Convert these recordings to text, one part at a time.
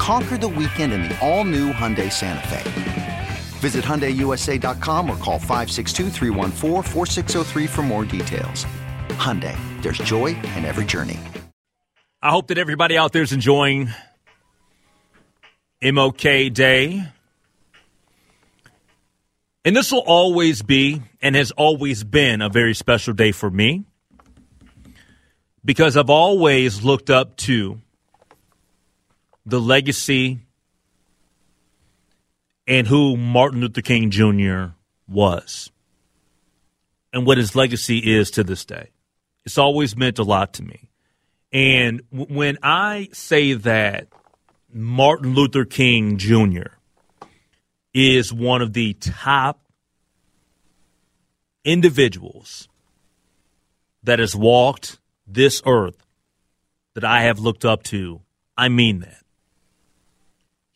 Conquer the weekend in the all new Hyundai Santa Fe. Visit HyundaiUSA.com or call 562 for more details. Hyundai, there's joy in every journey. I hope that everybody out there is enjoying MLK Day. And this will always be and has always been a very special day for me because I've always looked up to the legacy and who Martin Luther King Jr. was and what his legacy is to this day. It's always meant a lot to me. And when I say that Martin Luther King Jr. is one of the top individuals that has walked this earth that I have looked up to, I mean that.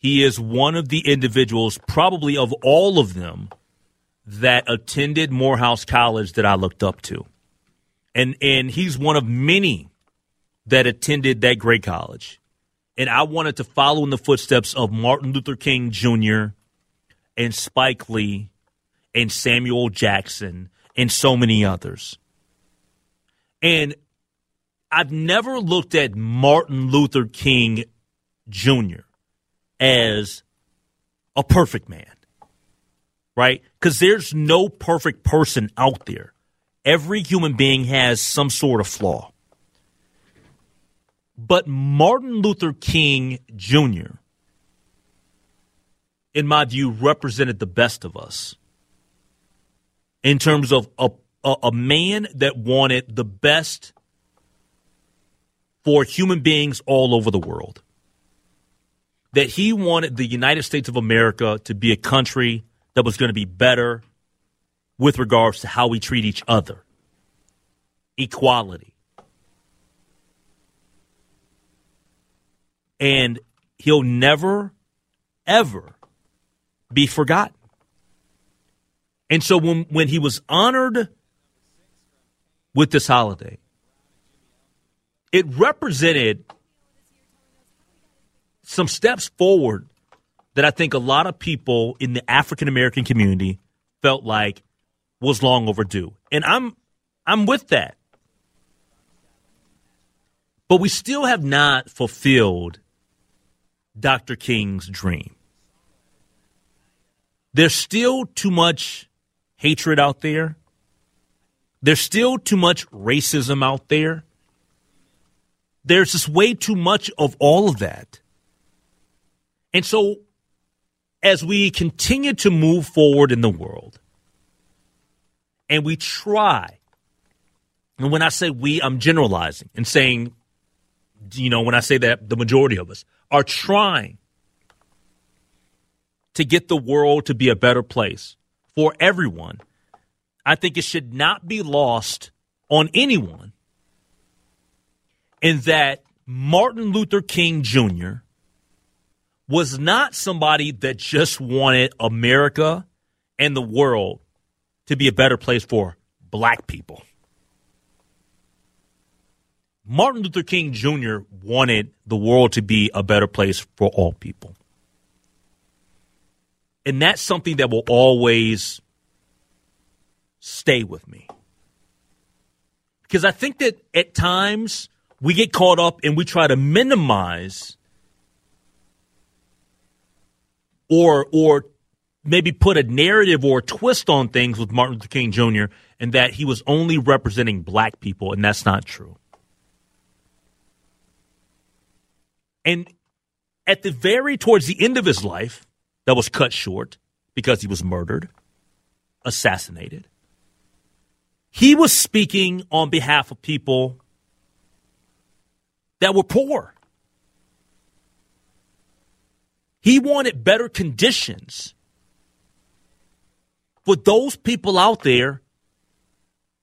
He is one of the individuals, probably of all of them, that attended Morehouse College that I looked up to. And and he's one of many that attended that great college. And I wanted to follow in the footsteps of Martin Luther King Jr. and Spike Lee and Samuel Jackson and so many others. And I've never looked at Martin Luther King Jr as a perfect man, right? Because there's no perfect person out there. Every human being has some sort of flaw. But Martin Luther King Jr., in my view, represented the best of us in terms of a, a, a man that wanted the best for human beings all over the world that he wanted the United States of America to be a country that was going to be better with regards to how we treat each other, equality. And he'll never, ever be forgotten. And so when, when he was honored with this holiday, it represented some steps forward that I think a lot of people in the African American community felt like was long overdue. And I'm I'm with that. But we still have not fulfilled Dr. King's dream. There's still too much hatred out there. There's still too much racism out there. There's just way too much of all of that. And so, as we continue to move forward in the world, and we try, and when I say we, I'm generalizing and saying, you know, when I say that the majority of us are trying to get the world to be a better place for everyone, I think it should not be lost on anyone in that Martin Luther King Jr was not somebody that just wanted America and the world to be a better place for black people. Martin Luther King Jr. wanted the world to be a better place for all people. And that's something that will always stay with me. Because I think that at times we get caught up and we try to minimize or or maybe put a narrative or a twist on things with Martin Luther King Jr. and that he was only representing black people, and that's not true. And at the very towards the end of his life, that was cut short because he was murdered, assassinated. He was speaking on behalf of people that were poor. He wanted better conditions for those people out there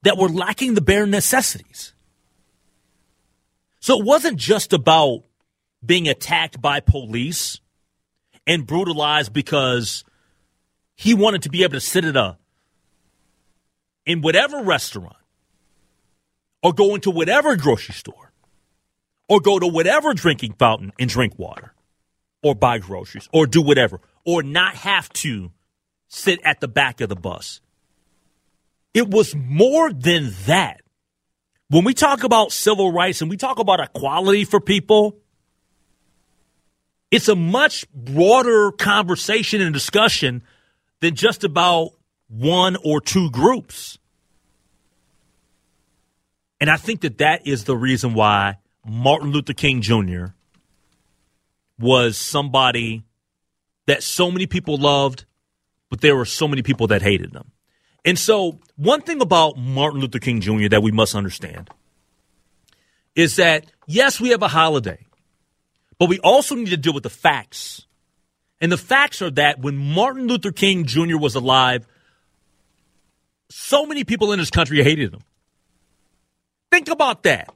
that were lacking the bare necessities. So it wasn't just about being attacked by police and brutalized because he wanted to be able to sit at a in whatever restaurant or go into whatever grocery store or go to whatever drinking fountain and drink water or buy groceries or do whatever or not have to sit at the back of the bus. It was more than that. When we talk about civil rights and we talk about equality for people, it's a much broader conversation and discussion than just about one or two groups. And I think that that is the reason why Martin Luther King Jr. was somebody that so many people loved, but there were so many people that hated them. And so, one thing about Martin Luther King Jr. that we must understand is that, yes, we have a holiday. But we also need to deal with the facts. And the facts are that when Martin Luther King Jr. was alive, so many people in this country hated him. Think about that.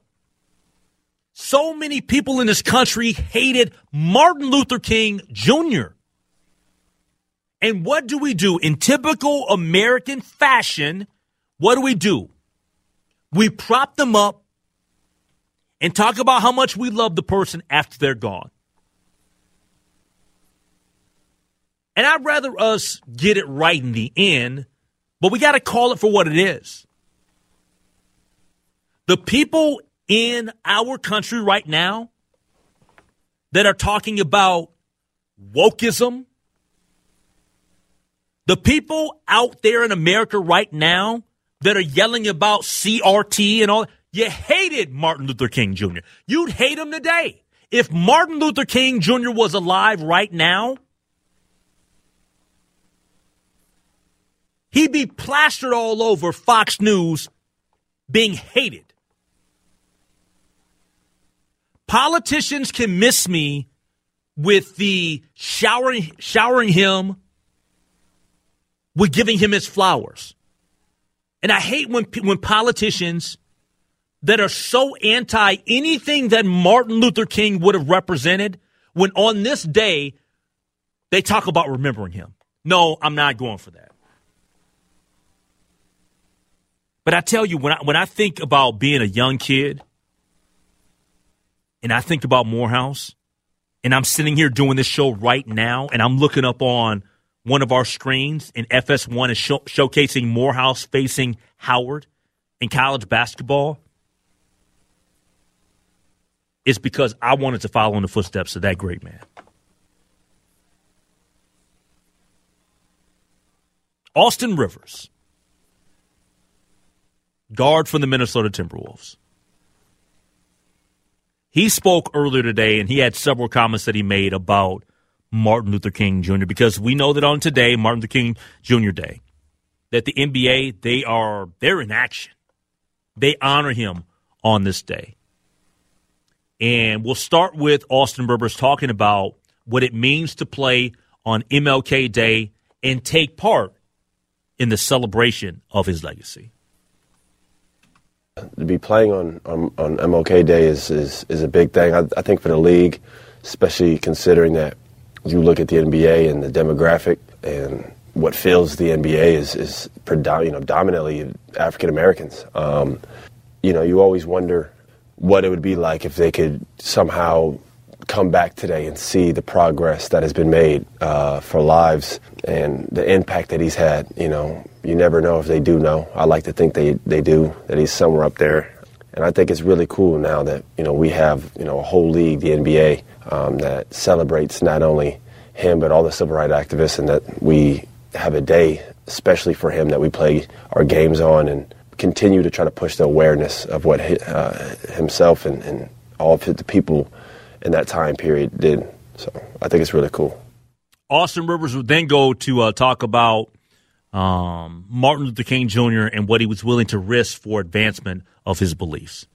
So many people in this country hated Martin Luther King Jr. And what do we do? In typical American fashion, what do we do? We prop them up and talk about how much we love the person after they're gone. And I'd rather us get it right in the end, but we got to call it for what it is. The people in our country right now that are talking about wokeism, the people out there in America right now that are yelling about CRT and all, you hated Martin Luther King Jr. You'd hate him today. If Martin Luther King Jr. was alive right now, he'd be plastered all over Fox News being hated. Politicians can miss me with the showering showering him with giving him his flowers. And I hate when when politicians that are so anti anything that Martin Luther King would have represented when on this day they talk about remembering him. No, I'm not going for that. But I tell you, when I, when I think about being a young kid and I think about Morehouse and I'm sitting here doing this show right now and I'm looking up on one of our screens and FS1 is show, showcasing Morehouse facing Howard in college basketball it's because I wanted to follow in the footsteps of that great man. Austin Rivers, guard from the Minnesota Timberwolves. He spoke earlier today and he had several comments that he made about Martin Luther King Jr. because we know that on today, Martin Luther King Jr. Day, that the NBA, they are they're in action. They honor him on this day. And we'll start with Austin Rivers talking about what it means to play on MLK Day and take part in the celebration of his legacy. To be playing on, on, on MLK Day is, is, is a big thing. I, I think for the league, especially considering that you look at the NBA and the demographic and what fills the NBA is, is you know, dominantly African Americans. Um, you know, you always wonder what it would be like if they could somehow come back today and see the progress that has been made uh, for lives and the impact that he's had. You know, you never know if they do know. I like to think they, they do, that he's somewhere up there. And I think it's really cool now that, you know, we have, you know, a whole league, the NBA, um, that celebrates not only him but all the civil rights activists and that we have a day, especially for him, that we play our games on and continue to try to push the awareness of what uh, himself and, and all of the people in that time period did. So I think it's really cool. Austin Rivers would then go to uh, talk about um, Martin Luther King Jr. and what he was willing to risk for advancement of his beliefs.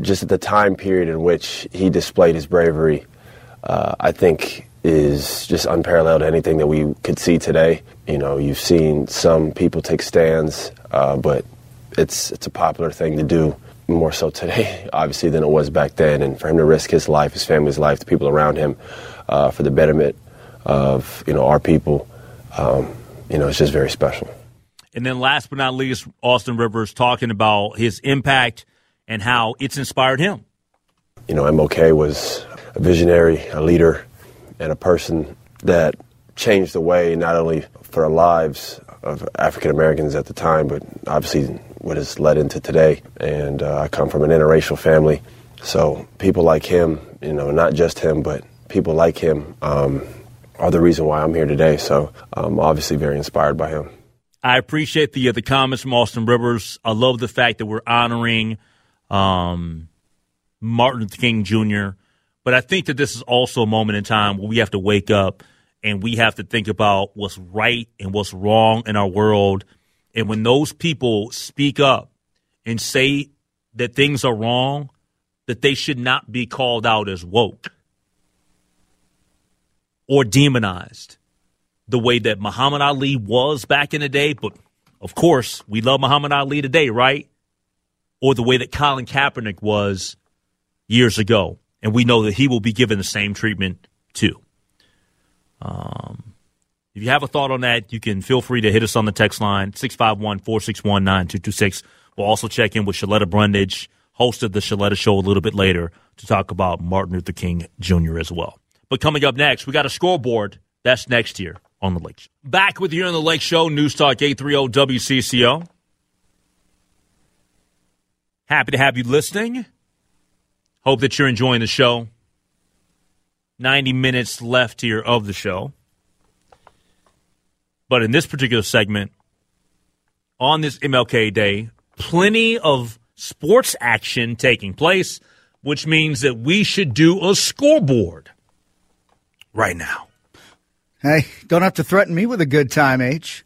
Just at the time period in which he displayed his bravery, uh, I think is just unparalleled to anything that we could see today. You know, you've seen some people take stands, uh, but it's it's a popular thing to do more so today, obviously, than it was back then. And for him to risk his life, his family's life, the people around him, uh, for the betterment of you know our people, um, you know, it's just very special. And then, last but not least, Austin Rivers talking about his impact and how it's inspired him. You know, MLK was a visionary, a leader, and a person that changed the way not only for our lives of African Americans at the time, but obviously what has led into today. And uh, I come from an interracial family, so people like him, you know, not just him, but people like him um, are the reason why I'm here today. So I'm obviously very inspired by him. I appreciate the uh, the comments from Austin Rivers. I love the fact that we're honoring um, Martin Luther King Jr. But I think that this is also a moment in time where we have to wake up and we have to think about what's right and what's wrong in our world. And when those people speak up and say that things are wrong, that they should not be called out as woke or demonized the way that Muhammad Ali was back in the day. But of course, we love Muhammad Ali today, right? Or the way that Colin Kaepernick was years ago. And we know that he will be given the same treatment too. Um, if you have a thought on that, you can feel free to hit us on the text line 651 461 9226. We'll also check in with Shaletta Brundage, host of the Shaletta Show, a little bit later to talk about Martin Luther King Jr. as well. But coming up next, we got a scoreboard. That's next year on the Lake Show. Back with you on the Lake Show, News Talk 830 WCCO. Happy to have you listening. Hope that you're enjoying the show. 90 minutes left here of the show. But in this particular segment, on this MLK Day, plenty of sports action taking place, which means that we should do a scoreboard right now. Hey, don't have to threaten me with a good time, H.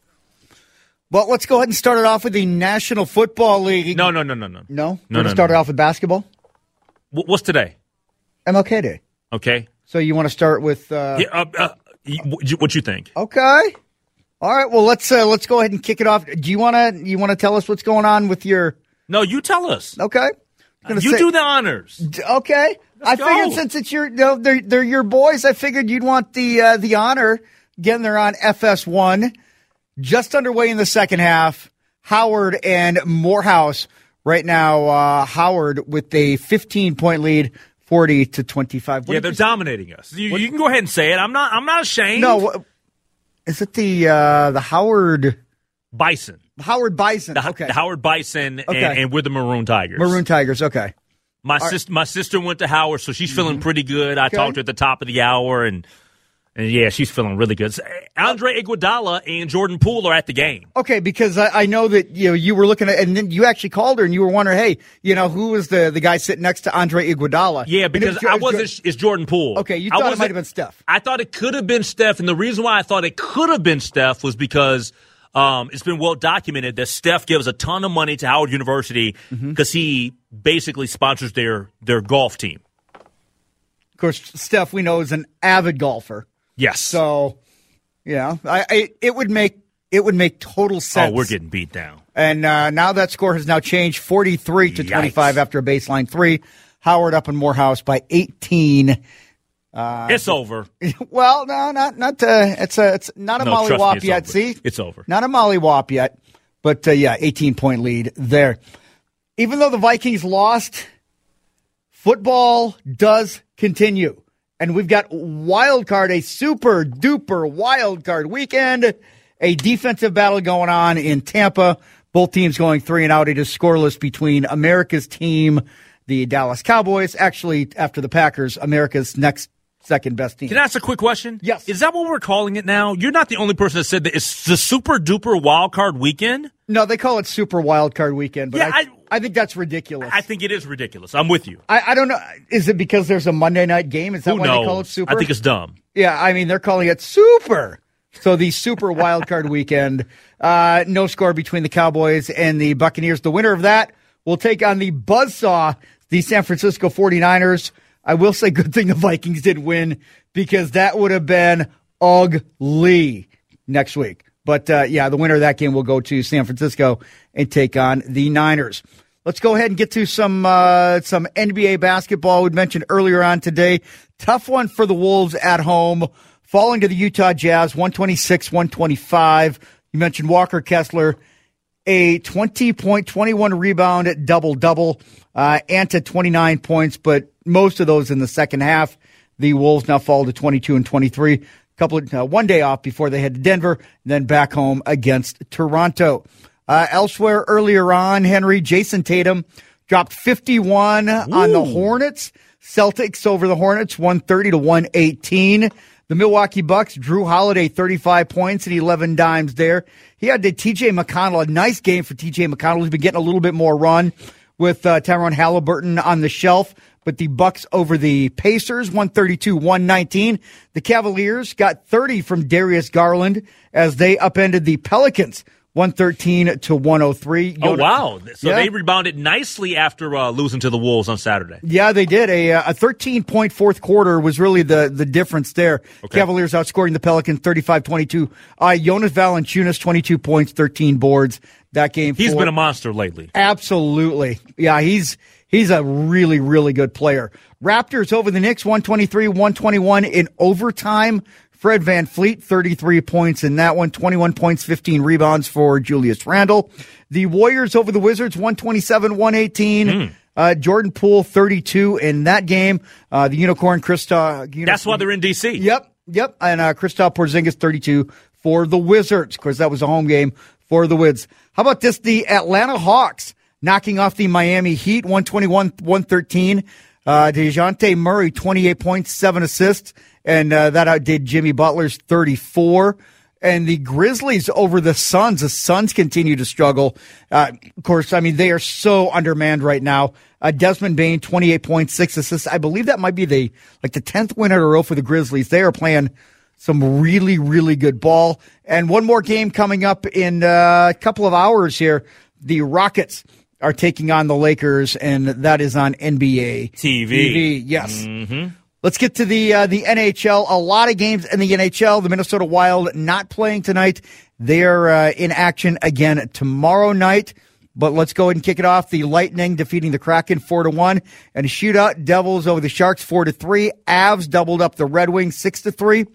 Well, let's go ahead and start it off with the National Football League. No, no, no, no, no. No? No, no, start no. it off with basketball? What's today? MLK Day. Okay. So you want to start with uh, Yeah, uh, uh, what you think? Okay. All right. Well, let's uh, let's go ahead and kick it off. Do you want to you want to tell us what's going on with your No, you tell us. Okay. You say- do the honors. Okay. I go. figured since it's your no, they're they're your boys, I figured you'd want the uh, the honor. Again, they're on FS1, just underway in the second half. Howard and Morehouse right now. Uh, Howard with a 15 point lead, 40 to 25. What yeah, they're dominating us. You, you can go ahead and say it. I'm not. I'm not ashamed. No, is it the uh, the Howard Bison. Howard Bison? The, okay, the Howard Bison, Okay. and, and we're the Maroon Tigers. Maroon Tigers. Okay. My sister, my sister went to Howard, so she's feeling pretty good. I Okay. talked to her at the top of the hour, and and yeah, she's feeling really good. So, Andre Iguodala and Jordan Poole are at the game. Okay, because I, I know that you know you were looking at, and then you actually called her, and you were wondering, hey, you know, who was the the guy sitting next to Andre Iguodala? Yeah, because was I was wasn't. It's Jordan Poole. Okay, you thought it might have been Steph. I thought it could have been Steph, and the reason why I thought it could have been Steph was because um, it's been well documented that Steph gives a ton of money to Howard University Mm-hmm. because he basically sponsors their their golf team. Of course, Steph we know is an avid golfer, Yes. so yeah, I, I it would make it would make total sense. oh, we're getting beat down. And uh, now that score has now changed, forty three to Yikes. twenty five after a baseline three. Howard up in Morehouse by eighteen. it's over. Well, no, not not. Uh, it's a it's not a No, mollywop yet. over. See, It's over. Not a mollywop yet, but uh, yeah, eighteen point lead there. Even though the Vikings lost, football does continue, and we've got wild card, a super duper wild card weekend, a defensive battle going on in Tampa. Both teams going three and out. It is scoreless between America's team, the Dallas Cowboys. Actually, after the Packers, America's next second best team. Can I ask a quick question? Yes. Is that what we're calling it now? You're not the only person that said that it's the super duper wild card weekend. No, they call it Super Wild Card Weekend, but Yeah, I, I- I, think that's ridiculous. I think it is ridiculous. I'm with you. I, I don't know. Is it because there's a Monday night game? Is that Who why knows? they call it Super? I think it's dumb. Yeah, I mean they're calling it Super. So the Super Wild Card Weekend. Uh, no score between the Cowboys and the Buccaneers. The winner of that will take on the buzzsaw, the San Francisco 49ers. I will say good thing the Vikings did win because that would have been ugly next week. But uh, yeah, the winner of that game will go to San Francisco and take on the Niners. Let's go ahead and get to some uh, some NBA basketball. We mentioned earlier on today. Tough one for the Wolves at home, falling to the Utah Jazz, 126 125. You mentioned Walker Kessler, a 20 point, 21 rebound double double, uh, and to 29 points, but most of those in the second half. The Wolves now fall to 22 and 23. Couple of, uh, one day off before they head to Denver, then back home against Toronto. Uh, elsewhere earlier on, Henry, Jayson Tatum dropped 51 on the Hornets. Celtics over the Hornets, 130 to 118. The Milwaukee Bucks, Jrue Holiday, 35 points and 11 dimes there. He had the TJ McConnell, a nice game for TJ McConnell. He's been getting a little bit more run with uh, Tyrone Haliburton on the shelf. But the Bucks over the Pacers, 132 119. The Cavaliers got 30 from Darius Garland as they upended the Pelicans, 113 to 103. Oh wow! So Yeah. they rebounded nicely after uh, losing to the Wolves on Saturday. Yeah, they did. A uh, a 13 point fourth quarter was really the, the difference there. Cavaliers outscoring the Pelicans 35 22. Uh, Jonas Valanciunas, 22 points, 13 boards. That game. He's for- been a monster lately. Absolutely. Yeah, he's he's a really, really good player. Raptors over the Knicks, 123, 121 in overtime. Fred VanVleet, 33 points in that one, 21 points, 15 rebounds for Julius Randle. The Warriors over the Wizards, 127, 118. Uh, Jordan Poole, 32 in that game. Uh, the Unicorn, Krista. That's why they're in DC. Yep, yep. And uh, Kristaps Porzingis, 32 for the Wizards. Of course, that was a home game for the Wiz. How about this? The Atlanta Hawks knocking off the Miami Heat, 121 113. Uh, DeJounte Murray, 28 points, 7 assists, and uh, that outdid Jimmy Butler's 34. And the Grizzlies over the Suns. The Suns continue to struggle. Uh, of course, I mean, they are so undermanned right now. Uh, Desmond Bane, 28 points, 6 assists. I believe that might be the, like the 10th win in a row for the Grizzlies. They are playing some really, really good ball. And one more game coming up in uh, a couple of hours here. The Rockets are taking on the Lakers, and that is on NBA TV. TV, yes. Let's get to the uh, the NHL. A lot of games in the NHL. The Minnesota Wild not playing tonight. They're uh, in action again tomorrow night. But let's go ahead and kick it off. The Lightning defeating the Kraken four to one, and a shootout. Devils over the Sharks four to three. Avs doubled up the Red Wings six to three.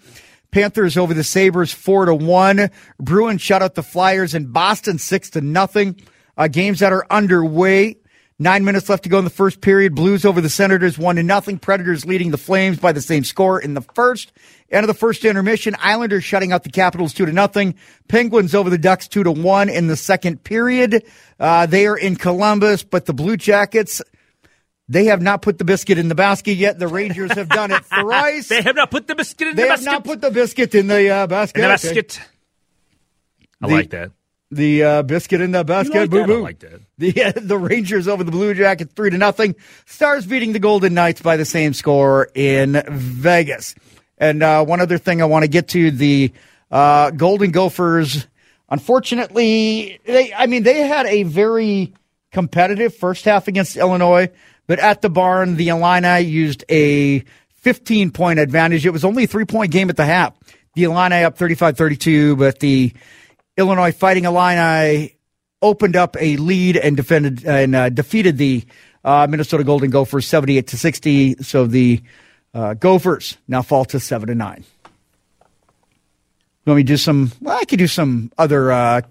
Panthers over the Sabres four to one. Bruins shut out the Flyers in Boston six to nothing. Uh, games that are underway. Nine minutes left to go in the first period. Blues over the Senators one to nothing. Predators leading the Flames by the same score in the first. End of the first intermission. Islanders shutting out the Capitals two to nothing. Penguins over the Ducks two to one in the second period. Uh, they are in Columbus, but the Blue Jackets. They have not put the biscuit in the basket yet. The Rangers have done it thrice. They have not put the biscuit in They the basket. They have not put the biscuit in the uh, basket. in the basket. I like that. The uh, biscuit in the basket. like boo boo. like that. The uh, the Rangers over the Blue Jackets three to nothing. Stars beating the Golden Knights by the same score in Vegas. And uh, one other thing I want to get to the uh, Golden Gophers. Unfortunately, they I mean they had a very competitive first half against Illinois, but at the barn the Illini used a 15 point advantage. It was only a three point game at the half. The Illini up 35-32, but the Illinois Fighting Illini opened up a lead and defended and uh, defeated the uh, Minnesota Golden Gophers 78 to 60. So the uh, Gophers now fall to 7 to 9. Let me do some, well, I could do some other uh,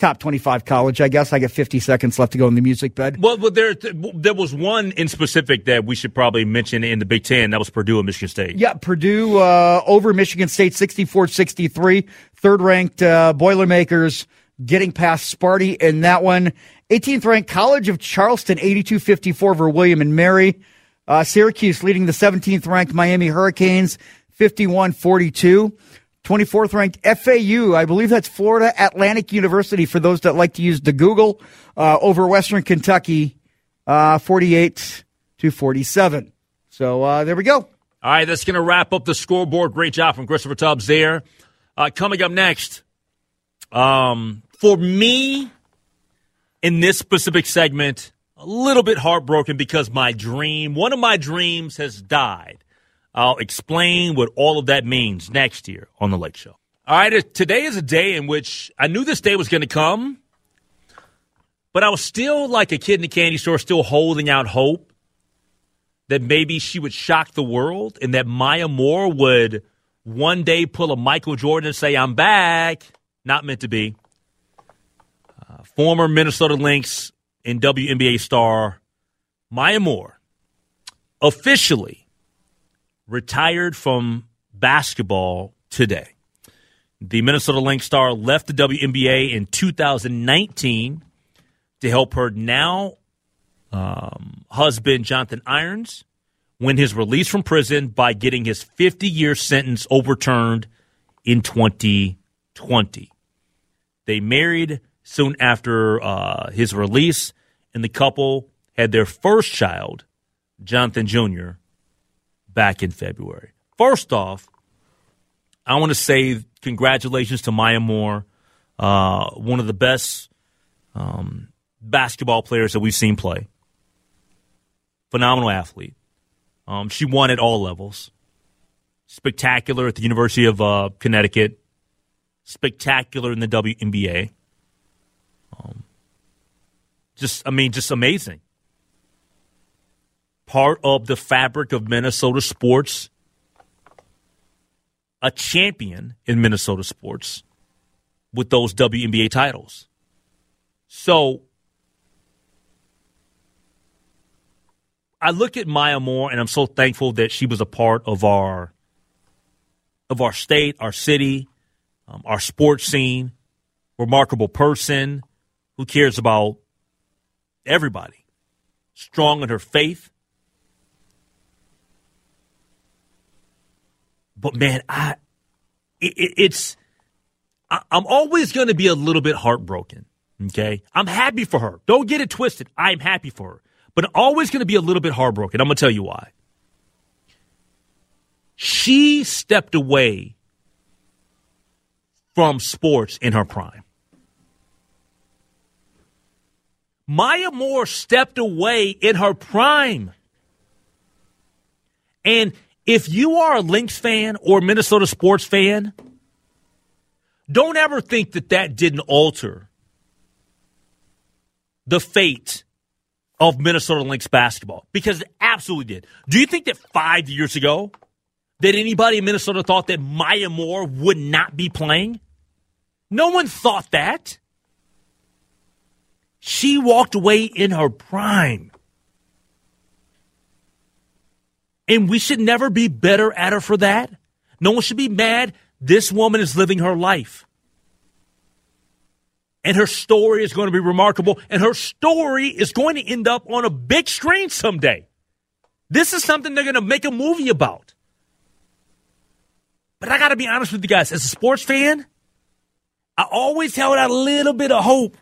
top 25 college, I guess. I got 50 seconds left to go in the music bed. Well, well, there there was one in specific that we should probably mention in the Big Ten. That was Purdue and Michigan State. Yeah, Purdue uh, over Michigan State 64 63. Third ranked uh, Boilermakers getting past Sparty in that one. 18th ranked College of Charleston 82 54 over William and Mary. Uh, Syracuse leading the 17th ranked Miami Hurricanes 51 42. 24th ranked FAU, I believe that's Florida Atlantic University for those that like to use the Google, uh, over Western Kentucky, uh, 48 to 47. So uh, there we go. All right, that's going to wrap up the scoreboard. Great job from Christopher Tubbs there. Uh, coming up next, um, for me in this specific segment, a little bit heartbroken because my dream, one of my dreams, has died. I'll explain what all of that means next year on The Lake Show. All right, today is a day in which I knew this day was going to come, but I was still like a kid in a candy store, still holding out hope that maybe she would shock the world and that Maya Moore would one day pull a Michael Jordan and say, I'm back. Not meant to be. Uh, former Minnesota Lynx and WNBA star Maya Moore officially retired from basketball today. The Minnesota Lynx star left the WNBA in 2019 to help her now um, husband, Jonathan Irons, win his release from prison by getting his 50 year sentence overturned in 2020. They married soon after uh, his release, and the couple had their first child, Jonathan Jr., back in February. First off, I want to say congratulations to Maya Moore, uh, one of the best um, basketball players that we've seen play phenomenal athlete. Um, she won at all levels. Spectacular at the University of uh, Connecticut. Spectacular in the WNBA. Um, just, I mean, just amazing. Part of the fabric of Minnesota sports. A champion in Minnesota sports with those WNBA titles. So I look at Maya Moore, and I'm so thankful that she was a part of our of our state, our city, um, our sports scene. Remarkable person who cares about everybody. Strong in her faith. But man, I it, it's I, I'm always going to be a little bit heartbroken. Okay, I'm happy for her. Don't get it twisted. I'm happy for her but always going to be a little bit heartbroken. I'm going to tell you why. She stepped away from sports in her prime. Maya Moore stepped away in her prime. And if you are a Lynx fan or Minnesota sports fan, don't ever think that that didn't alter the fate of Minnesota Lynx basketball because it absolutely did. Do you think that five years ago that anybody in Minnesota thought that Maya Moore would not be playing? No one thought that. She walked away in her prime. And we should never be better at her for that. No one should be mad. This woman is living her life and her story is going to be remarkable, and her story is going to end up on a big screen someday. This is something they're going to make a movie about. But I got to be honest with you guys, as a sports fan, I always held out a little bit of hope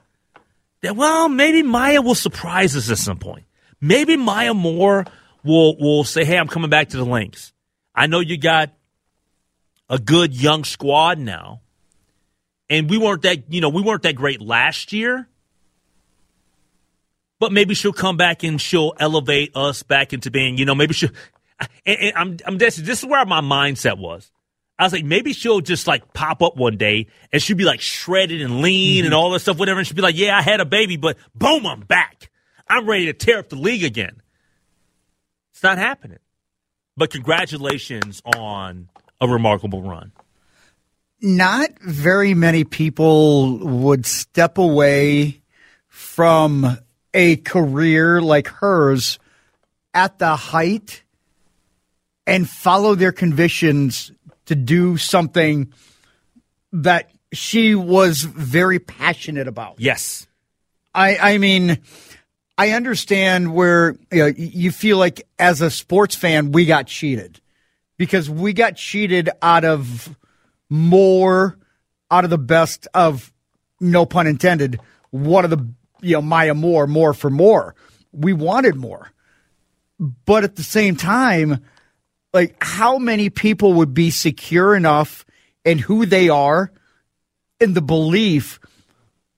that, well, maybe Maya will surprise us at some point. Maybe Maya Moore will, will say, hey, I'm coming back to the Lynx." I know you got a good young squad now and we weren't that you know we weren't that great last year but maybe she'll come back and she'll elevate us back into being you know maybe she'll and, and I'm, I'm this, this is where my mindset was I was like, maybe she'll just like pop up one day and she'll be like shredded and lean mm-hmm. and all this stuff, whatever. And she'll be like, yeah, I had a baby, but boom, I'm back. I'm ready to tear up the league again. It's not happening. But congratulations on a remarkable run not very many people would step away from a career like hers at the height and follow their convictions to do something that she was very passionate about. Yes. I I mean I understand where you, know, you feel like as a sports fan we got cheated because we got cheated out of more out of the best of no pun intended one of the you know Maya Moore more for more. We wanted more. But at the same time, like how many people would be secure enough in who they are in the belief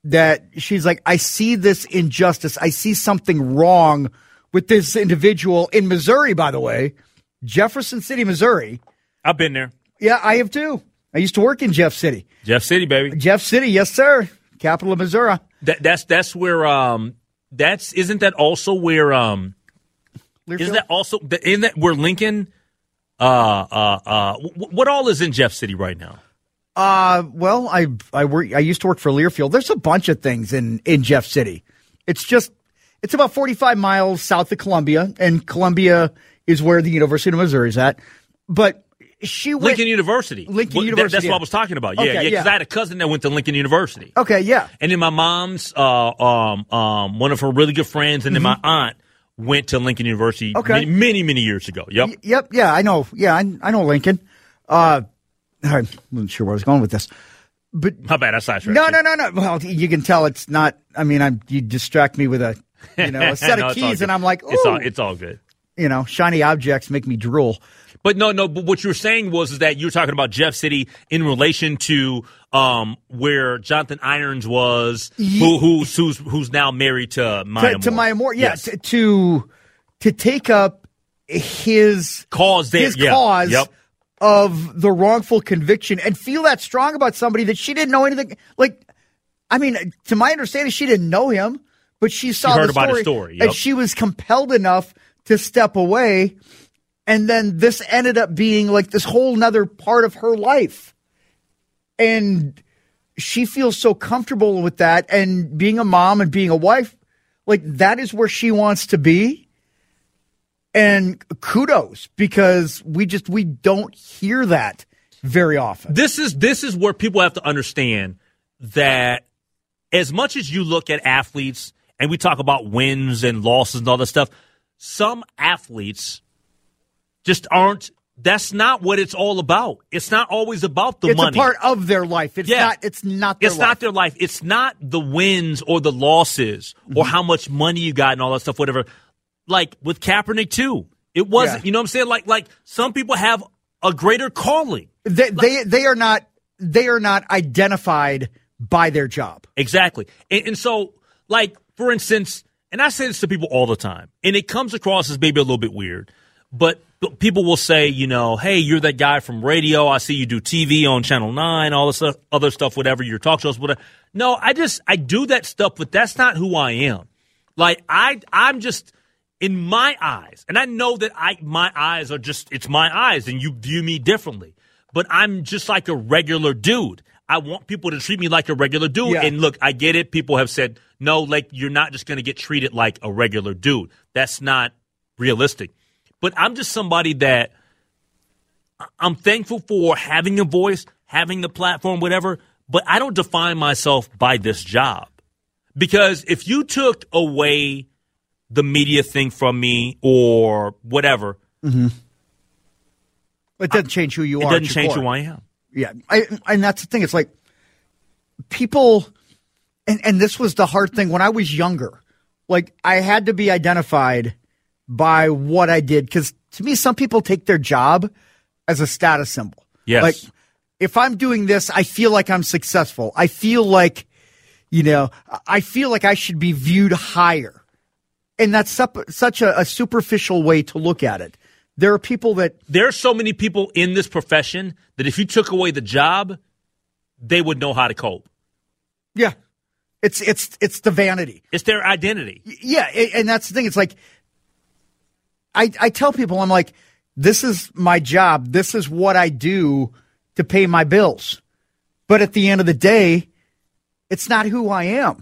that she's like, I see this injustice. I see something wrong with this individual in Missouri, by the way, Jefferson City, Missouri. I've been there. Yeah, I have too. I used to work in Jeff City. Jeff City, baby. Jeff City, yes, sir. Capital of Missouri. That, that's that's where um that's isn't that also where um Learfield? is that also in that where Lincoln uh uh uh what all is in Jeff City right now? Uh, well, I I work. I used to work for Learfield. There's a bunch of things in in Jeff City. It's just it's about 45 miles south of Columbia, and Columbia is where the University of Missouri is at. But she went, Lincoln University. Lincoln Well, that- University, that's yeah. what I was talking about. Yeah, Okay, yeah. Because yeah. I had a cousin that went to Lincoln University. Okay, yeah. And then my mom's, uh, um, um, one of her really good friends, and then my aunt went to Lincoln University Mm-hmm. Okay. many, many, many years ago. Yep. Y- Yep, yeah, I know. Yeah, I, I know Lincoln. Uh, I wasn't sure where I was going with this, but How bad I sidetracked no, no, no, no. Well, you can tell it's not. I mean, I'm you distract me with a you know a set No, of keys, and I'm like, it's all, it's all good. you know, shiny objects make me drool. But no, no. But what you were saying was is that you were talking about Jeff City in relation to um, where Jonathan Irons was, who, who's who's who's now married to Maya to, to Moore. Maya Moore, yeah, Yes. to, to to take up his Cause there, his yeah. cause Yep. Of the wrongful conviction and feel that strong about somebody that she didn't know anything. Like, I mean, to my understanding, she didn't know him, but she saw heard the about story, story, and she was compelled enough to step away. And then this ended up being like this whole nother part of her life. And she feels so comfortable with that. And being a mom and being a wife, like that is where she wants to be. And kudos because we just, we don't hear that very often. this is this is where people have to understand that as much as you look at athletes and we talk about wins and losses and all that stuff, some athletes just aren't. That's not what it's all about. It's not always about the it's money. a part of their life. It's Yeah. not, it's not their it's life. not their life. It's not the wins or the losses or Mm-hmm. how much money you got and all that stuff, whatever. Like with Kaepernick too. It wasn't, Yeah. you know what I'm saying? Like, like some people have a greater calling. they, they, they are not, they are not identified by their job. Exactly. And, and so, like, for instance, and I say this to people all the time, and it comes across as maybe a little bit weird, but but people will say, you know, hey, you're that guy from radio. I see you do TV on Channel 9, all this other stuff, whatever, your talk shows, whatever. No, I just, I do that stuff, but that's not who I am. Like, I, I'm just, in my eyes, and I know that I, my eyes are just, it's my eyes, and you view me differently, but I'm just like a regular dude. I want people to treat me like a regular dude. Yeah. And look, I get it. People have said, no, like, you're not just going to get treated like a regular dude. That's not realistic. But I'm just somebody that I'm thankful for having a voice, having the platform, whatever, but I don't define myself by this job. Because if you took away the media thing from me or whatever, mm-hmm. It doesn't change who you it are. It doesn't change core. who I am. Yeah, I, and that's the thing. It's like people, and and this was the hard thing when I was younger. Like I had to be identified by what I did because to me, some people take their job as a status symbol. Yes. Like if I'm doing this, I feel like I'm successful. I feel like, you know, I feel like I should be viewed higher, and that's sup- such a, a superficial way to look at it. There are people that There are so many people in this profession that if you took away the job, they would know how to cope. Yeah. It's it's it's the vanity. It's their identity. Yeah, and that's the thing. It's like I I tell people I'm like this is my job. This is what I do to pay my bills. But at the end of the day, it's not who I am.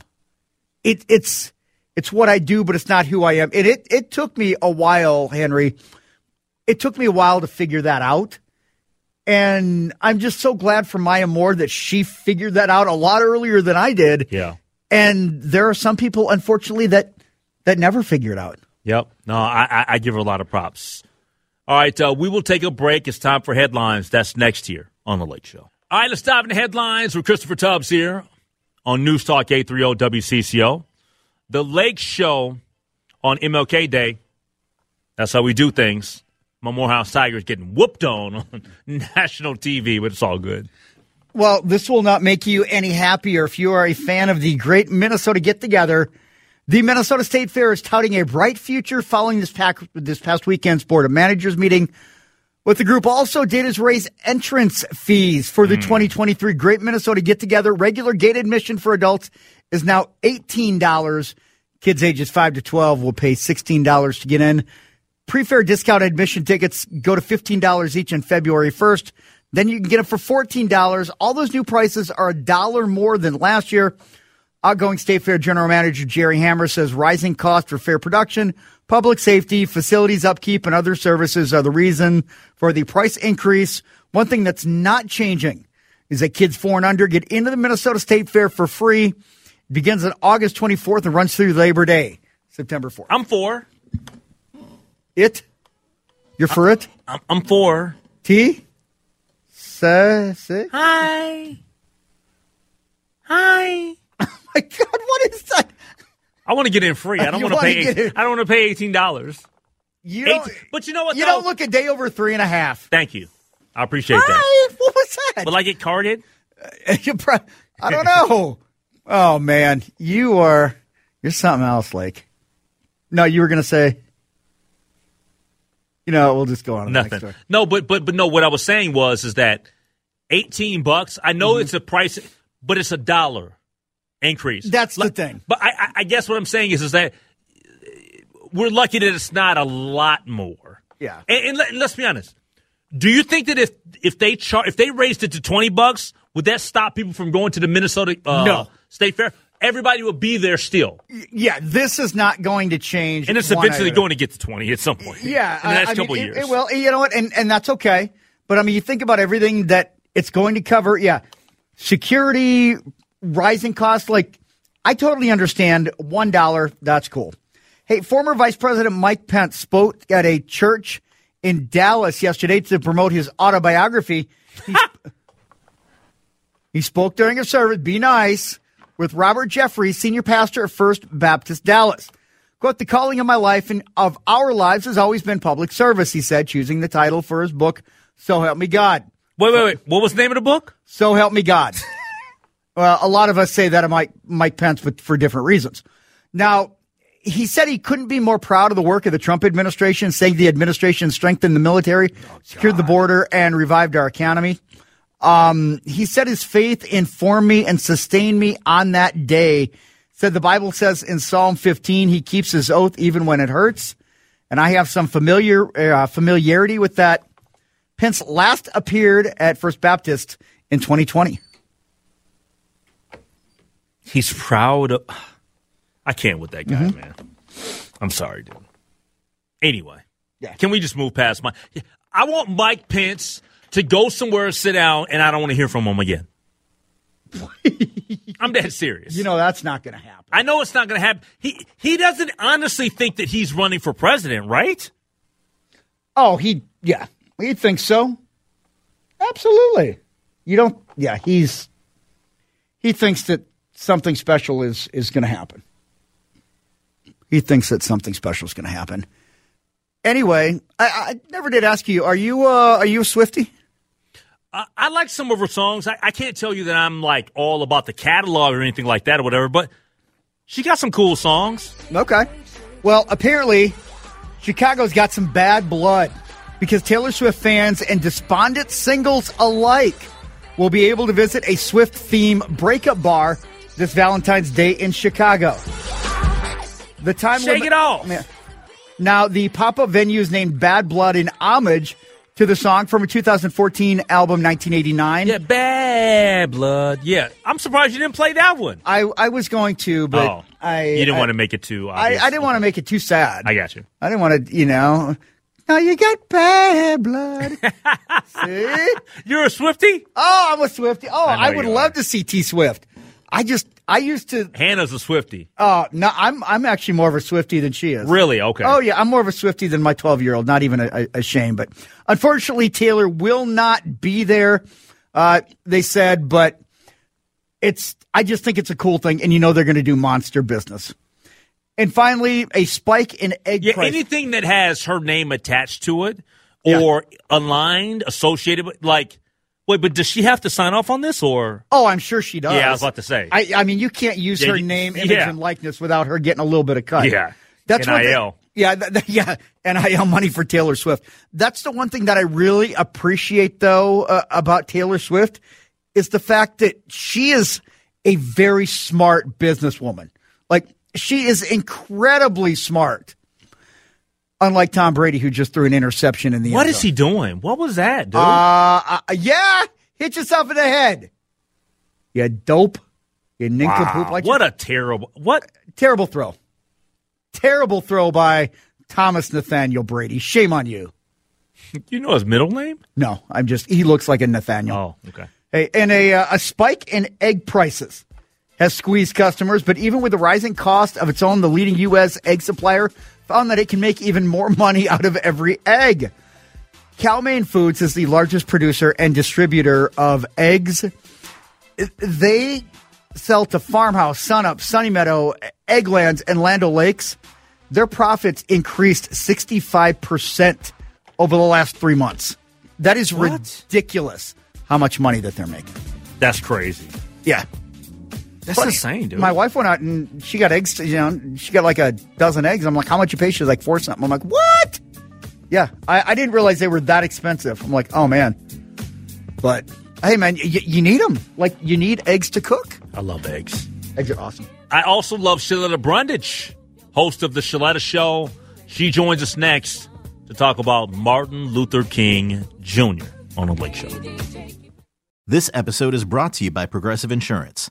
It it's it's what I do, but it's not who I am. And it it took me a while, Henry. It took me a while to figure that out. And I'm just so glad for Maya Moore that she figured that out a lot earlier than I did. Yeah. And there are some people, unfortunately, that that never figure it out. Yep. No, I, I, I give her a lot of props. All right, uh, we will take a break. It's time for headlines. That's next here on the Lake Show. All right, let's dive into headlines with Christopher Tubbs here on News Talk 830 WCCO. The Lake Show on MLK Day. That's how we do things. My Morehouse Tigers getting whooped on on national TV, but it's all good. Well, this will not make you any happier if you are a fan of the great Minnesota get together. The Minnesota State Fair is touting a bright future following this, pack, this past weekend's Board of Managers meeting. What the group also did is raise entrance fees for the hmm. 2023 Great Minnesota Get Together. Regular gate admission for adults is now $18. Kids ages 5 to 12 will pay $16 to get in. Pre-fair discount admission tickets go to $15 each on February 1st. Then you can get them for $14. All those new prices are a dollar more than last year. Outgoing State Fair General Manager Jerry Hammer says rising costs for fair production, public safety, facilities upkeep, and other services are the reason for the price increase. One thing that's not changing is that kids four and under get into the Minnesota State Fair for free. It begins on August 24th and runs through Labor Day, September 4th. I'm for. It? You're for it? I'm, I'm for. T? Se? Hi. Hi. Oh my God, what is that? I want to get in free. I don't want to pay. I don't want to pay eighteen dollars. You don't, But you know what? you though? don't look a day over three and a half. Thank you. I appreciate that. What was that? Will I get carded? I don't know. oh man, you are you're something else, Lake. No, you were gonna say. You know, we'll just go on to the next Nothing. story. No, but but but no. What I was saying was is that eighteen bucks. I Mm-hmm. know it's a price, but it's a dollar increase. That's the thing. But I, I- guess what I'm saying is is that we're lucky that it's not a lot more. Yeah. And, and let, let's be honest. Do you think that if if they char- if they raised it to twenty bucks, would that stop people from going to the Minnesota uh, No. State Fair? Everybody will be there still, Yeah, this is not going to change. and it's eventually going to get to twenty at some point. Yeah, in the next I- couple mean, of it- years. it will. You know what? And and that's okay. But I mean, you think about everything that it's going to cover. Yeah, security, rising costs. Like, I totally understand. One dollar, that's cool. Hey, former Vice President Mike Pence spoke at a church in Dallas yesterday to promote his autobiography. He, he spoke during a service. Be nice with Robert Jeffress, senior pastor at First Baptist Dallas. Quote, the calling of my life and of our lives has always been public service, he said, choosing the title for his book, So Help Me God. wait, wait, wait. What was the name of the book? So Help Me God. Well, a lot of us say that of Mike, Mike Pence, but for different reasons. Now, he said he couldn't be more proud of the work of the Trump administration, saying the administration strengthened the military, secured the border, and revived our economy. Um, he said his faith informed me and sustained me on that day. Said the Bible says in Psalm 15, he keeps his oath even when it hurts. And I have some familiar uh, familiarity with that. Pence last appeared at First Baptist in 2020. He's proud of. I can't with that guy, Mm-hmm. man. I'm sorry, dude. Anyway, Yeah. can we just move past my? I want Mike Pence to go somewhere and sit down, and I don't want to hear from him again. I'm dead serious. You know that's not going to happen. I know it's not going to happen. He he doesn't honestly think that he's running for president, right? Oh, he yeah, he thinks so. Absolutely. You don't. Yeah, he's he thinks that something special is is going to happen. He thinks that something special is going to happen. Anyway, I, I never did ask you. Are you uh, are you a Swifty? I, I like some of her songs. I, I can't tell you that I'm like all about the catalog or anything like that or whatever, but she got some cool songs. Okay. Well, apparently, Chicago's got some bad blood because Taylor Swift fans and despondent singles alike will be able to visit a Swift theme breakup bar this Valentine's Day in Chicago. The time Shake limit- it off. Yeah. Now, the pop up venue is named Bad Blood in homage to the song from a 2014 album, 1989. Yeah, bad blood. Yeah, I'm surprised you didn't play that one. I, I was going to, but oh, I you didn't I- want to make it too. I. I didn't want to make it too sad. I got you. I didn't want to, you know. Now you got bad blood. see? You're a Swifty. Oh, I'm a Swifty. Oh, I I, would love are. to see T Swift. I just I used to. Hannah's a Swifty. Uh, no, I'm I'm actually more of a Swifty than she is. Really? Okay. Oh yeah, I'm more of a Swifty than my 12 year old. Not even a, a, a, shame, but unfortunately, Taylor will not be there. Uh, they said, but it's. I just think it's a cool thing, and you know they're going to do monster business. And finally, a spike in egg yeah, price. Anything that has her name attached to it or yeah. aligned, associated with, like Wait, but does she have to sign off on this or? Oh, I'm sure she does. Yeah, I was about to say. I, I mean, you can't use yeah, her name, image, yeah. and likeness without her getting a little bit of cut. Yeah. That's NIL. What the, yeah, th- th- yeah, NIL money for Taylor Swift. That's the one thing that I really appreciate, though, uh, about Taylor Swift is the fact that she is a very smart businesswoman. Like, she is incredibly smart. Unlike Tom Brady, who just threw an interception in the What is he doing? What was that, dude? Uh, uh, yeah, hit yourself in the head. You dope. You nincompoop. Wow. Like what a terrible what terrible throw. Terrible throw by Thomas Nathaniel Brady. Shame on you. You know his middle name? No, I'm just he looks like a Nathaniel. Oh, okay. Hey, and a uh, a spike in egg prices has squeezed customers, but even with the rising cost of its own, the leading U.S. egg supplier found that it can make even more money out of every egg. Cal-Maine Foods is the largest producer and distributor of eggs. They sell to Farmhouse, Sunup, Sunny Meadow, Eggland's, and Land O'Lakes. Their profits increased 65% over the last three months. That is what? ridiculous how much money that they're making. That's crazy. Yeah. That's Funny. insane, dude. My wife went out and she got eggs. You know, she got like a dozen eggs. I'm like, how much you pay? She's like four something. I'm like, what? Yeah, I, I didn't realize they were that expensive. I'm like, oh man. But hey, man, y- you need them. Like, you need eggs to cook. I love eggs. Eggs are awesome. I also love Shaletta Brundage, host of the Shaletta Show. She joins us next to talk about Martin Luther King Jr. on the Lake Show. This episode is brought to you by Progressive Insurance.